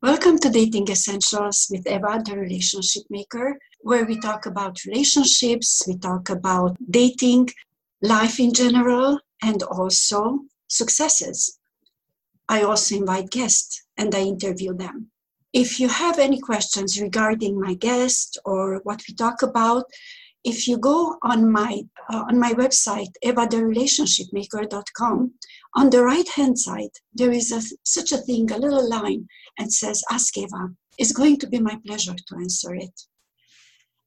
Welcome to Dating Essentials with Eva, the relationship maker, where we talk about relationships, we talk about dating, life in general, and also successes. I also invite guests and I interview them. If you have any questions regarding my guest or what we talk about, if you go on my uh, on my website evatherelationshipmaker.com on the right hand side there is a, such a thing a little line and says ask eva. It's going to be my pleasure to answer it.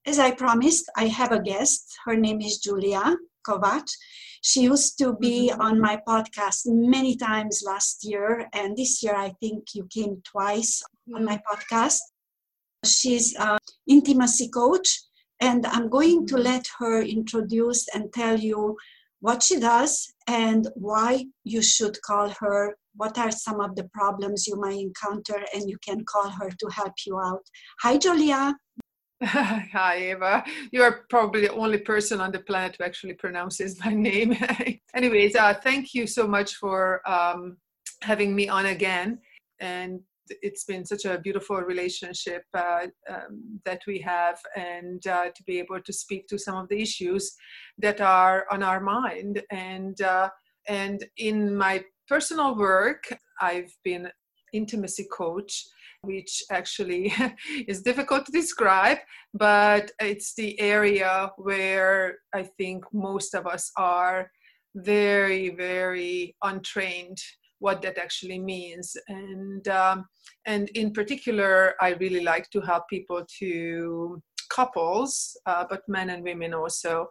As i promised i have a guest. Her name is julia kovac. She used to be mm-hmm. on my podcast many times last year and this year i think you came twice on my podcast. She's an intimacy coach and I'm going to let her introduce and tell you what she does and why you should call her. What are some of the problems you might encounter, and you can call her to help you out. Hi, Julia. Hi, Eva. You are probably the only person on the planet who actually pronounces my name. Anyways, uh, thank you so much for um, having me on again. And it's been such a beautiful relationship uh, um, that we have and uh, to be able to speak to some of the issues that are on our mind. And uh, and in my personal work i've been intimacy coach which actually is difficult to describe but it's the area where i think most of us are very very untrained what that actually means. And um, and in particular i really like to help people to couples uh, but men and women also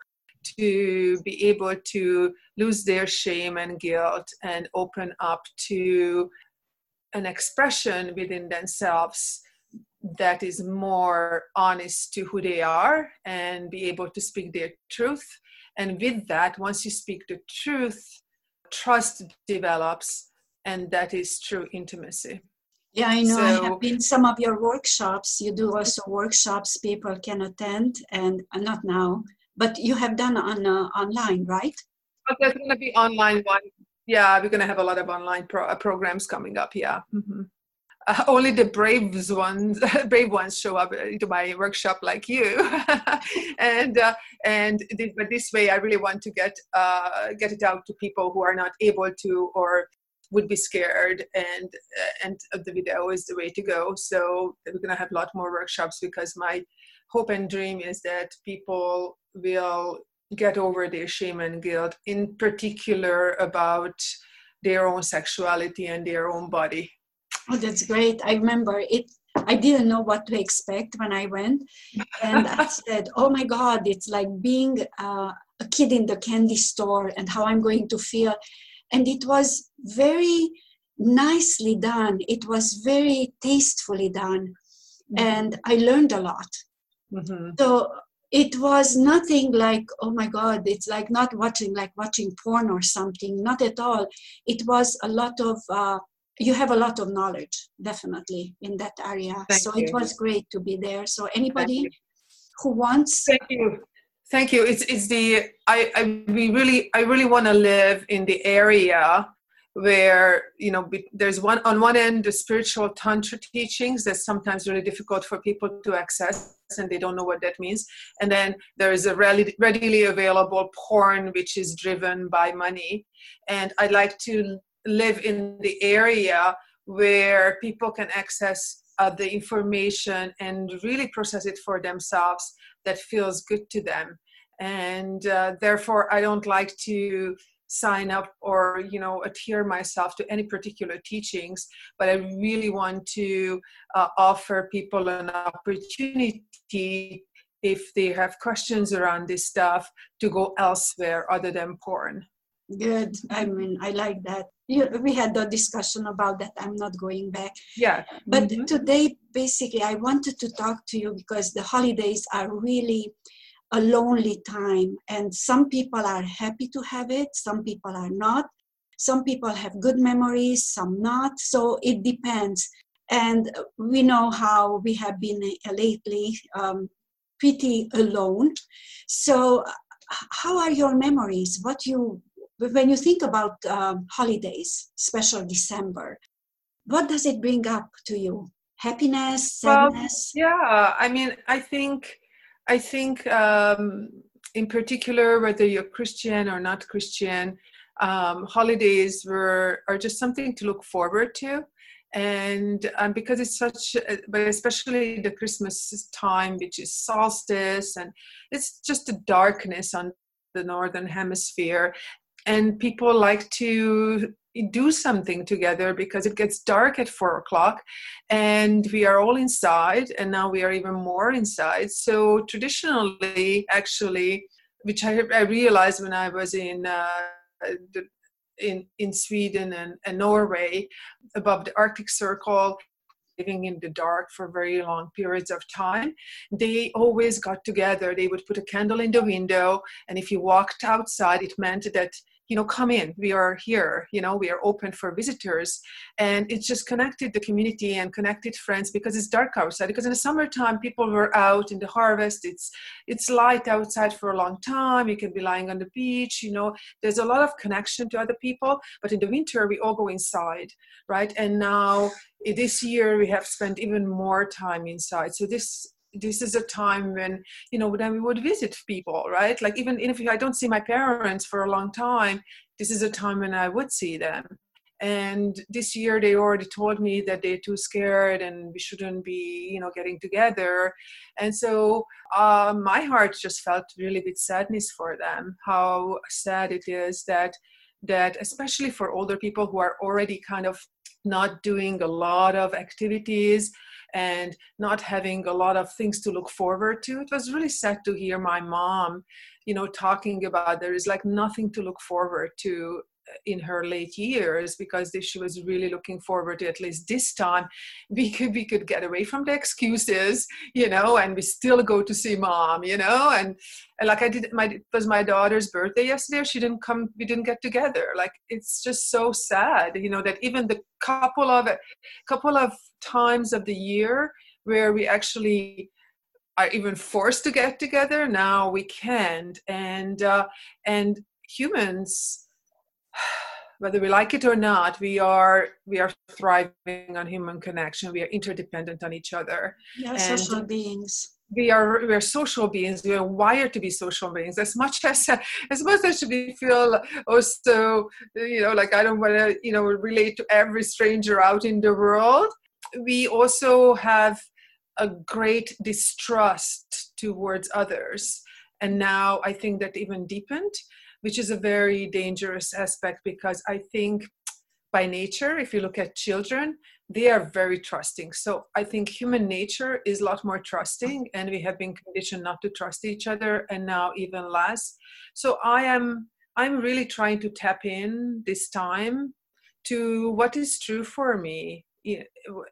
to be able to lose their shame and guilt and open up to an expression within themselves that is more honest to who they are and be able to speak their truth. And with that once you speak the truth trust develops and that is true intimacy. Yeah i know. So, i have been some of your workshops. You do also workshops people can attend and uh, not now but you have done on uh, online right? Oh, there's going to be online one. Yeah we're going to have a lot of online pro- uh, programs coming up yeah. Mm-hmm. uh, only the brave ones brave ones show up uh, to my workshop like you. And uh, and this, but this way i really want to get uh, get it out to people who are not able to or would be scared and uh, and of the video is the way to go. So we're going to have a lot more workshops because my hope and dream is that people will get over their shame and guilt in particular about their own sexuality and their own body. Oh that's great. I remember it. I didn't know what to expect when I went. And I said, Oh my God, it's like being uh, a kid in the candy store and how I'm going to feel and it was very nicely done it was very tastefully done mm-hmm. and i learned a lot mm-hmm. so it was nothing like oh my god it's like not watching like watching porn or something not at all it was a lot of uh, you have a lot of knowledge definitely in that area Thank so you. it was great to be there so anybody who wants Thank you. Thank you. It's it's the I I we really I really want to live in the area where you know there's one on one end the spiritual tantra teachings that's sometimes really difficult for people to access and they don't know what that means. And then there is a readily, available porn which is driven by money. And i'd like to live in the area where people can access uh, the information and really process it for themselves that feels good to them and uh, therefore i don't like to sign up or you know adhere myself to any particular teachings but i really want to uh, offer people an opportunity if they have questions around this stuff to go elsewhere other than porn. Good. I mean i like that. You, we had a discussion about that. I'm not going back. Yeah. But mm-hmm. today basically i wanted to talk to you because the holidays are really a lonely time. And some people are happy to have it some people are not. Some people have good memories some not. So it depends. And we know how we have been lately um, pretty alone. So how are your memories? What you when you think about um, holidays special december what does it bring up to you? Happiness sadness? well, yeah. I mean i think i think um, in particular whether you're christian or not christian um, holidays were are just something to look forward to. And um, because it's such but especially the christmas time which is solstice and it's just a darkness on the northern hemisphere. And people like to do something together because it gets dark at four o'clock and we are all inside and now we are even more inside so traditionally actually which i, I realized when i was in uh, in, in sweden and, and norway above the arctic circle living in the dark for very long periods of time, they always got together. They would put a candle in the window, and if you walked outside, it meant that you know come in. We are here you know we are open for visitors. And it just connected the community and connected friends because it's dark outside. Because in the summertime people were out in the harvest. It's it's light outside for a long time. You can be lying on the beach you know. There's a lot of connection to other people. But in the winter we all go inside right? And now this year we have spent even more time inside. So this this is a time when you know when we would visit people right? Like even if i don't see my parents for a long time this is a time when i would see them. And this year they already told me that they're too scared and we shouldn't be you know getting together. And so uh, my heart just felt really with sadness for them how sad it is that that especially for older people who are already kind of not doing a lot of activities and not having a lot of things to look forward to. It was really sad to hear my mom, you know, talking about there is like nothing to look forward to in her late years because she was really looking forward to at least this time we could we could get away from the excuses you know and we still go to see mom you know and, and like i did my it was my daughter's birthday yesterday. She didn't come we didn't get together. Like it's just so sad you know that even the couple of couple of times of the year where we actually are even forced to get together now we can't. And uh, and humans whether we like it or not we are we are thriving on human connection. We are interdependent on each other. We yeah social beings. we are we are social beings. We are wired to be social beings. As much as as much as we feel also you know like i don't want to you know relate to every stranger out in the world we also have a great distrust towards others. And now i think that even deepened which is a very dangerous aspect because I think by nature, if you look at children, they are very trusting. So I think human nature is a lot more trusting, and we have been conditioned not to trust each other, and now even less. So I am I'm really trying to tap in this time to what is true for me,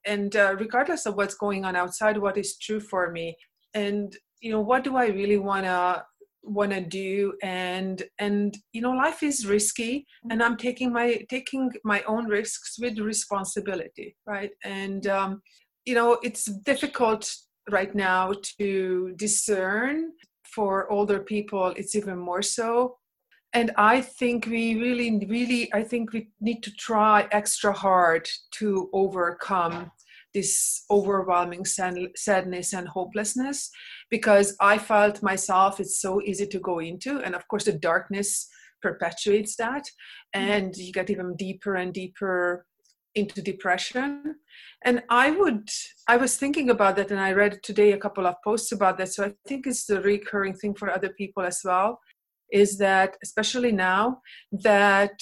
and uh, regardless of what's going on outside, what is true for me, and you know what do I really want to want to do and and you know life is risky and i'm taking my taking my own risks with responsibility right? And um, you know it's difficult right now to discern for older people it's even more so. And i think we really really i think we need to try extra hard to overcome this overwhelming sadness and hopelessness because I felt myself it's so easy to go into. And of course, the darkness perpetuates that. Mm-hmm. And you get even deeper and deeper into depression. And I would, I was thinking about that and I read today a couple of posts about that. So I think it's the recurring thing for other people as well is that, especially now, that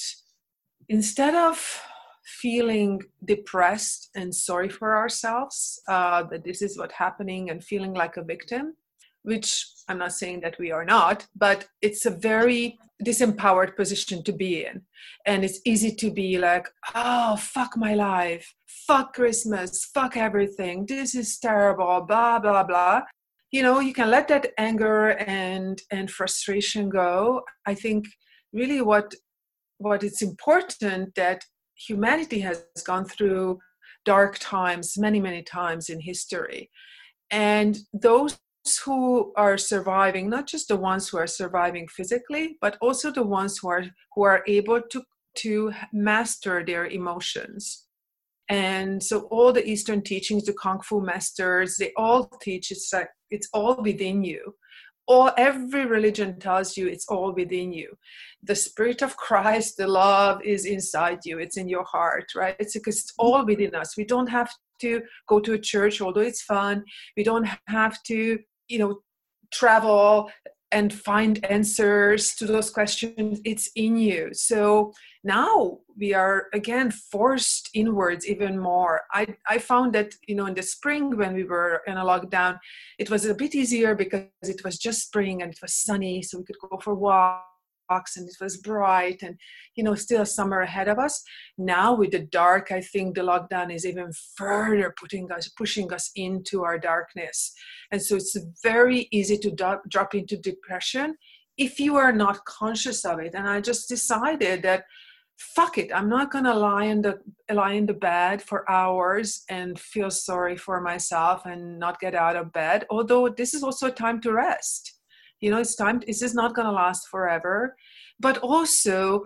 instead of feeling depressed and sorry for ourselves uh, that this is what's happening and feeling like a victim which i'm not saying that we are not but it's a very disempowered position to be in. And it's easy to be like oh fuck my life. Fuck christmas. Fuck everything. This is terrible. Blah blah blah. You know you can let that anger and and frustration go. I think really what what it's important that humanity has gone through dark times many, many times in history. And those who are surviving, not just the ones who are surviving physically, but also the ones who are who are able to to master their emotions and so all the eastern teachings the kung fu masters they all teach it's like it's all within you all every religion tells you it's all within you. The spirit of christ the love is inside you it's in your heart right? It's because it's all within us. We don't have to go to a church although it's fun. We don't have to you know travel and find answers to those questions it's in you. So now we are again forced inwards even more. I i found that you know in the spring when we were in a lockdown it was a bit easier because it was just spring and it was sunny so we could go for walks and it was bright and you know still summer ahead of us. Now with the dark i think the lockdown is even further putting us pushing us into our darkness. And so it's very easy to drop into depression if you are not conscious of it. And i just decided that fuck it i'm not going to lie in the lie in the bed for hours and feel sorry for myself and not get out of bed although this is also a time to rest you know it's time this is not going to last forever. But also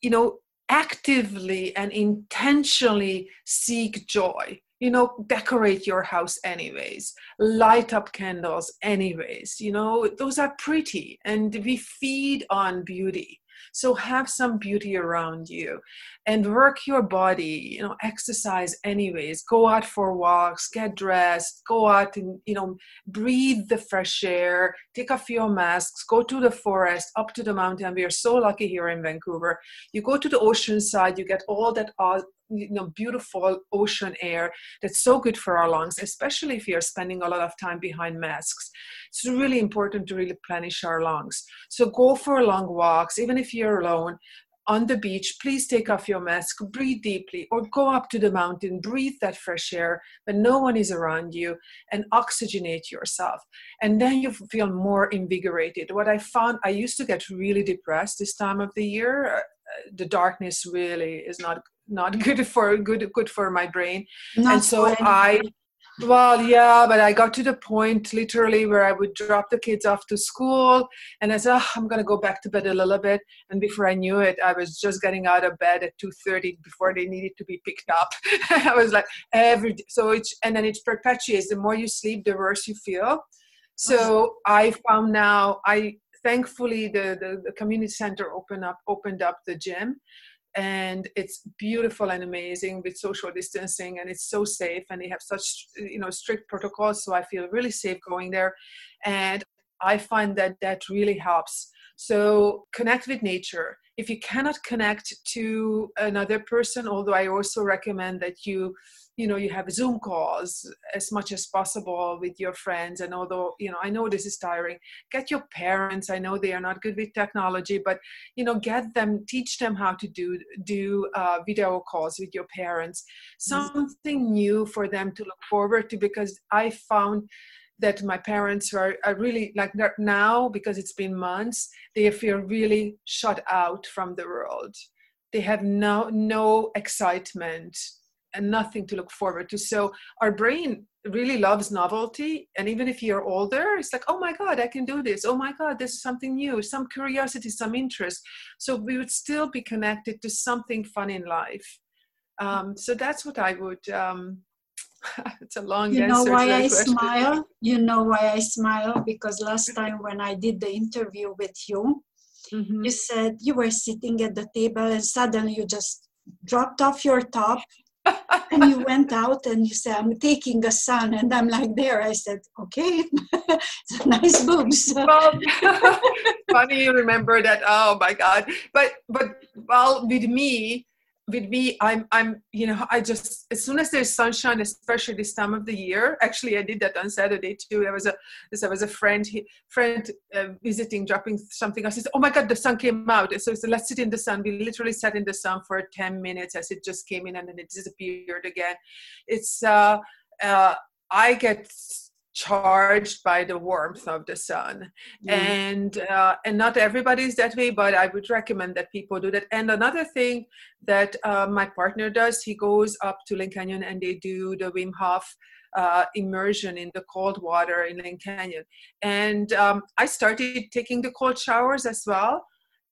you know actively and intentionally seek joy. You know decorate your house anyways. Light up candles anyways you know? Those are pretty and we feed on beauty so have some beauty around you and work your body, you know, exercise anyways. Go out for walks, get dressed, go out and, you know, breathe the fresh air, take off your masks, go to the forest, up to the mountain. We are so lucky here in Vancouver. You go to the ocean side, you get all that you know beautiful ocean air that's so good for our lungs especially if you're spending a lot of time behind masks it's really important to really replenish our lungs so go for long walks even if you're alone on the beach, please take off your mask, breathe deeply, or go up to the mountain, breathe that fresh air when no one is around you, and oxygenate yourself. And then you feel more invigorated. What I found, I used to get really depressed this time of the year. Uh, the darkness really is not not good for good good for my brain. Not and so i well yeah but i got to the point literally where i would drop the kids off to school and i said oh, i'm going to go back to bed a little bit. And before i knew it i was just getting out of bed at 2.30 before they needed to be picked up. I was like every so it's and then it perpetuates. The more you sleep the worse you feel. So i found now i thankfully the, the, the community center opened up opened up the gym and it's beautiful and amazing with social distancing and it's so safe and they have such you know strict protocols so i feel really safe going there. And i find that that really helps. So connect with nature. If you cannot connect to another person although i also recommend that you you know you have zoom calls as much as possible with your friends and although you know i know this is tiring get your parents i know they are not good with technology but you know get them teach them how to do do uh, video calls with your parents. Something new for them to look forward to because i found that my parents are, are really like now because it's been months they feel really shut out from the world. They have no no excitement and nothing to look forward to. So our brain really loves novelty. And even if you're older, it's like, oh my God, I can do this. Oh my God, this is something new, some curiosity, some interest. So we would still be connected to something fun in life. Um, so that's what I would. Um, it's a long you know why i smile you know why i smile because last time when i did the interview with you mm-hmm. you said you were sitting at the table and suddenly you just dropped off your top and you went out and you said, I'm taking a sun. And I'm like, there. I said, okay, it's nice boobs. Well, funny you remember that. Oh my God. But, but well, with me, with me i'm i'm you know i just as soon as there's sunshine especially this time of the year actually i did that on saturday too. There was a there was a friend he, friend uh, visiting dropping something. I said oh my god the sun came out. So, so let's sit in the sun. We literally sat in the sun for 10 minutes as it just came in and then it disappeared again. It's uh uh i get charged by the warmth of the sun mm. and uh, and not everybody is that way but i would recommend that people do that and another thing that uh, my partner does he goes up to lynn canyon and they do the wim hof uh, immersion in the cold water in lynn canyon and um, i started taking the cold showers as well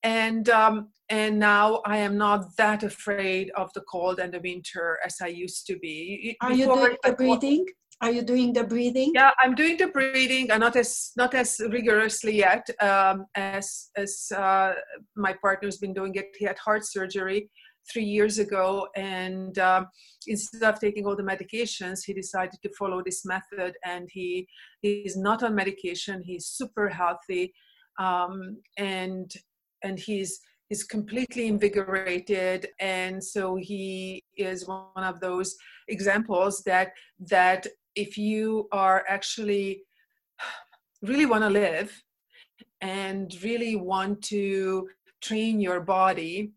and um, and now I am not that afraid of the cold and the winter as I used to be. Are you doing the breathing? Are you doing the breathing? Yeah, I'm doing the breathing, and not as not as rigorously yet um, as as uh, my partner's been doing it. He had heart surgery three years ago, and um, instead of taking all the medications, he decided to follow this method. And he he's not on medication. He's super healthy, um, and and he's he's completely invigorated and so he is one of those examples that that if you are actually really want to live and really want to train your body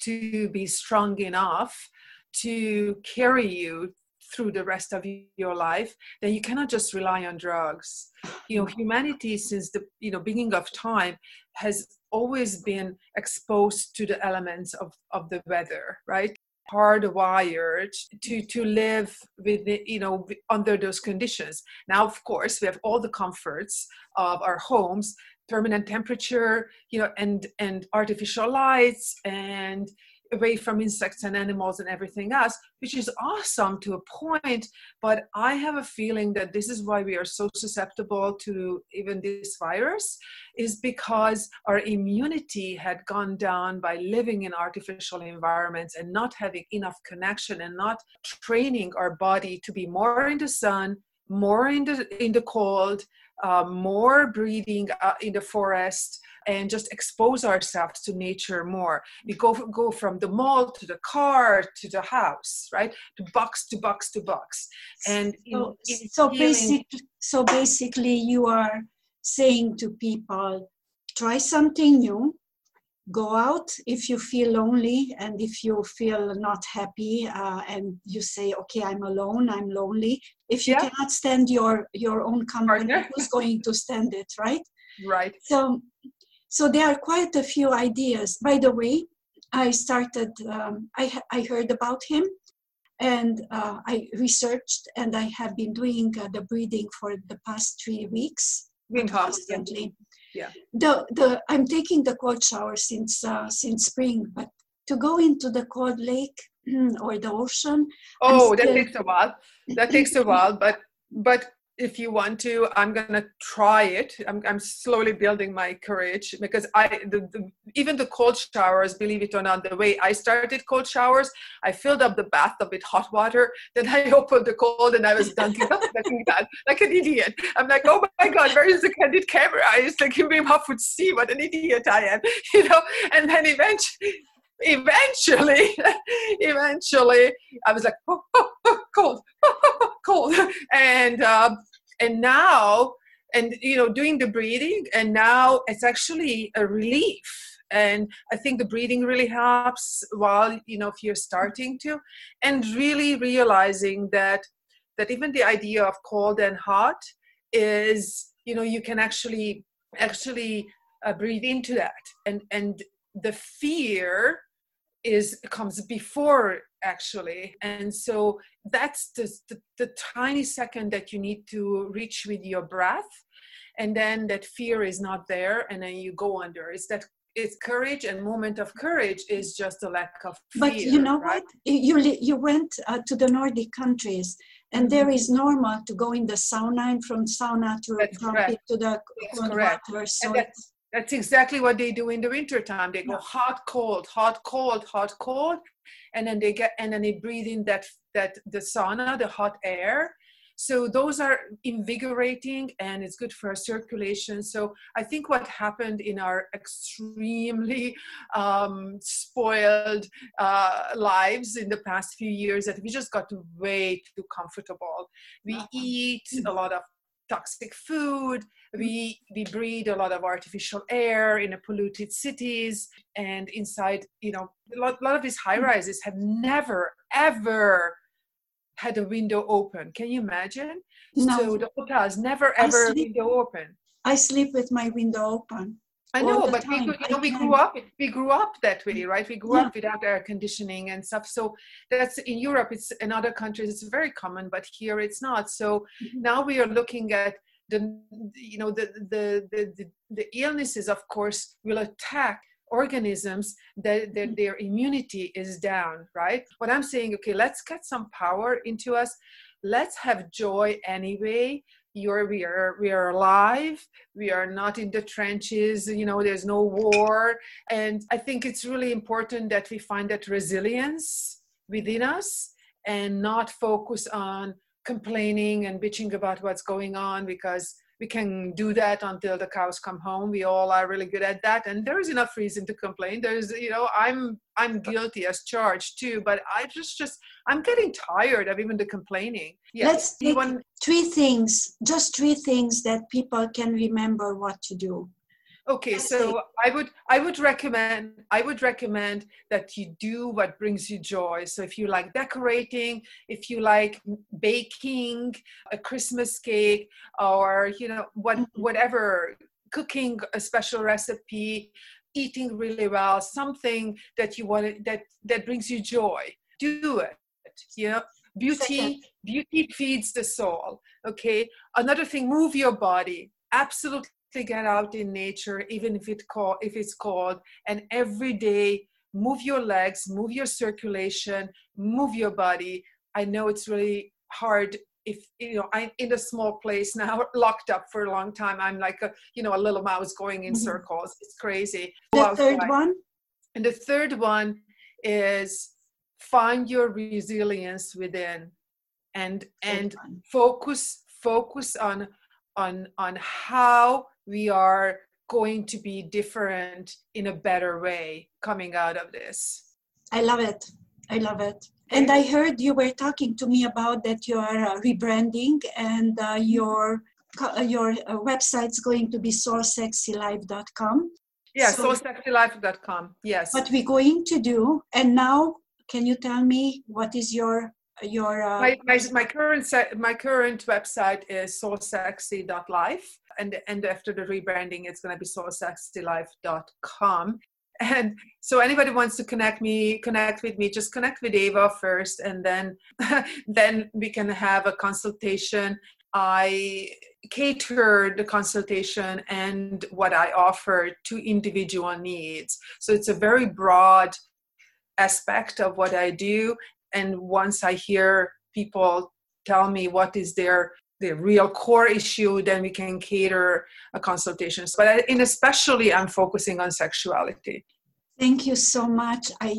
to be strong enough to carry you through the rest of your life then you cannot just rely on drugs. You know mm-hmm. humanity since the you know beginning of time has always been exposed to the elements of, of the weather right hardwired to to live with the, you know under those conditions. Now of course we have all the comforts of our homes permanent temperature you know and and artificial lights and away from insects and animals and everything else, which is awesome to a point. But I have a feeling that this is why we are so susceptible to even this virus, is because our immunity had gone down by living in artificial environments and not having enough connection and not training our body to be more in the sun, more in the in the cold, uh, more breathing uh, in the forest and just expose ourselves to nature more. We go go from the mall to the car to the house, right? To box to box to box, and so, in, in so basically, so basically, you are saying to people, try something new. Go out if you feel lonely and if you feel not happy, uh, and you say, "Okay, I'm alone. I'm lonely." If you yeah. cannot stand your your own company, who's going to stand it, right? Right. So so there are quite a few ideas. By the way, I started, um, I, I heard about him and uh, I researched and I have been doing uh, the breathing for the past three weeks. constantly. Yeah. The, the, I'm taking the cold shower since, uh, since spring, but to go into the cold lake or the ocean. Oh, still... that takes a while. That takes a while, but but if you want to i'm gonna try it. I'm, I'm slowly building my courage because i the, the, even the cold showers believe it or not the way i started cold showers i filled up the bathtub with hot water. Then i opened the cold and i was dunking up that like an idiot. I'm like oh my god where is the candid camera? It's like Wim Hof would see what an idiot i am you know? And then eventually eventually, eventually, I was like, oh, oh, oh cold, cold, and um, and now, and you know, doing the breathing, and now it's actually a relief. And I think the breathing really helps while you know if you're starting to, and really realizing that that even the idea of cold and hot is you know you can actually actually uh, breathe into that and and the fear is comes before actually. And so that's the, the, the, tiny second that you need to reach with your breath and then that fear is not there and then you go under. It's that it's courage and moment of courage is just a lack of fear, but you know right? what? You you went uh, to the nordic countries and mm-hmm. there is normal to go in the sauna and from sauna to into the cold water. So that's exactly what they do in the winter time. They go hot, cold, hot, cold, hot, cold, and then they get and then they breathe in that that the sauna, the hot air. So those are invigorating and it's good for our circulation. So I think what happened in our extremely um, spoiled uh, lives in the past few years that we just got way too comfortable. We eat a lot of toxic food. We we breathe a lot of artificial air in polluted cities, and inside, you know, a lot, lot of these high rises have never ever had a window open. Can you imagine? No. So the hotels never ever sleep, window open. I sleep with my window open. I know, but we, you know, we grew up. We grew up that way, right? We grew yeah. up without air conditioning and stuff. So that's in Europe. It's in other countries. It's very common, but here it's not. So mm-hmm. now we are looking at the, you know, the, the the the the illnesses. Of course, will attack organisms that, that mm. their immunity is down right? What i'm saying okay let's get some power into us. Let's have joy anyway. You're we are we are alive. We are not in the trenches you know there's no war. And i think it's really important that we find that resilience within us and not focus on complaining and bitching about what's going on because we can do that until the cows come home. We all are really good at that and there is enough reason to complain. There's you know i'm i'm guilty as charged too but i just just i'm getting tired of even the complaining. Yes. let's take one, three things just three things that people can remember what to do okay so i would i would recommend i would recommend that you do what brings you joy. So if you like decorating if you like baking a christmas cake or you know what mm-hmm. whatever cooking a special recipe eating really well something that you want that that brings you joy do it you know. Beauty beauty feeds the soul okay? Another thing move your body absolutely get out in nature, even if it call if it's cold, and every day move your legs, move your circulation, move your body. I know it's really hard if you know i'm in a small place now locked up for a long time. I'm like a you know a little mouse going in mm-hmm. circles. It's crazy. The third one? And the third one is find your resilience within and and focus focus on on on how we are going to be different in a better way coming out of this. I love it. I love it. And I heard you were talking to me about that you are uh, rebranding and uh, your uh, your uh, website's going to be soulsexylife.com. Yeah, so, soulsexylife.com. Yes. What we're going to do, and now can you tell me what is your your uh, my, my, my current my current website is soulsexy.life and and after the rebranding it's going to be soulsexylife.com and so anybody wants to connect me connect with me just connect with ava first and then then we can have a consultation. I cater the consultation and what i offer to individual needs. So it's a very broad aspect of what i do. And once i hear people tell me what is their the real core issue then we can cater a consultations but in especially i'm focusing on sexuality. Thank you so much. I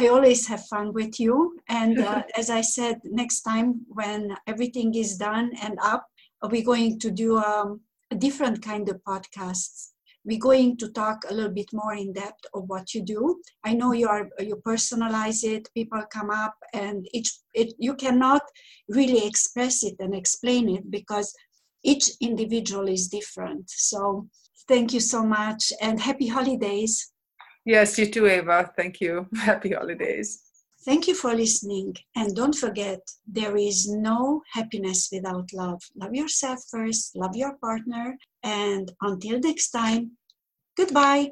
i always have fun with you. And uh, as i said next time when everything is done and up we're going to do um, a different kind of podcasts we're going to talk a little bit more in depth of what you do. I know you are you personalize it. People come up, and each it, you cannot really express it and explain it because each individual is different. So thank you so much, and happy holidays. Yes, you too, Eva. Thank you. Happy holidays. Thank you for listening. And don't forget, there is no happiness without love. Love yourself first, love your partner, and until next time, goodbye.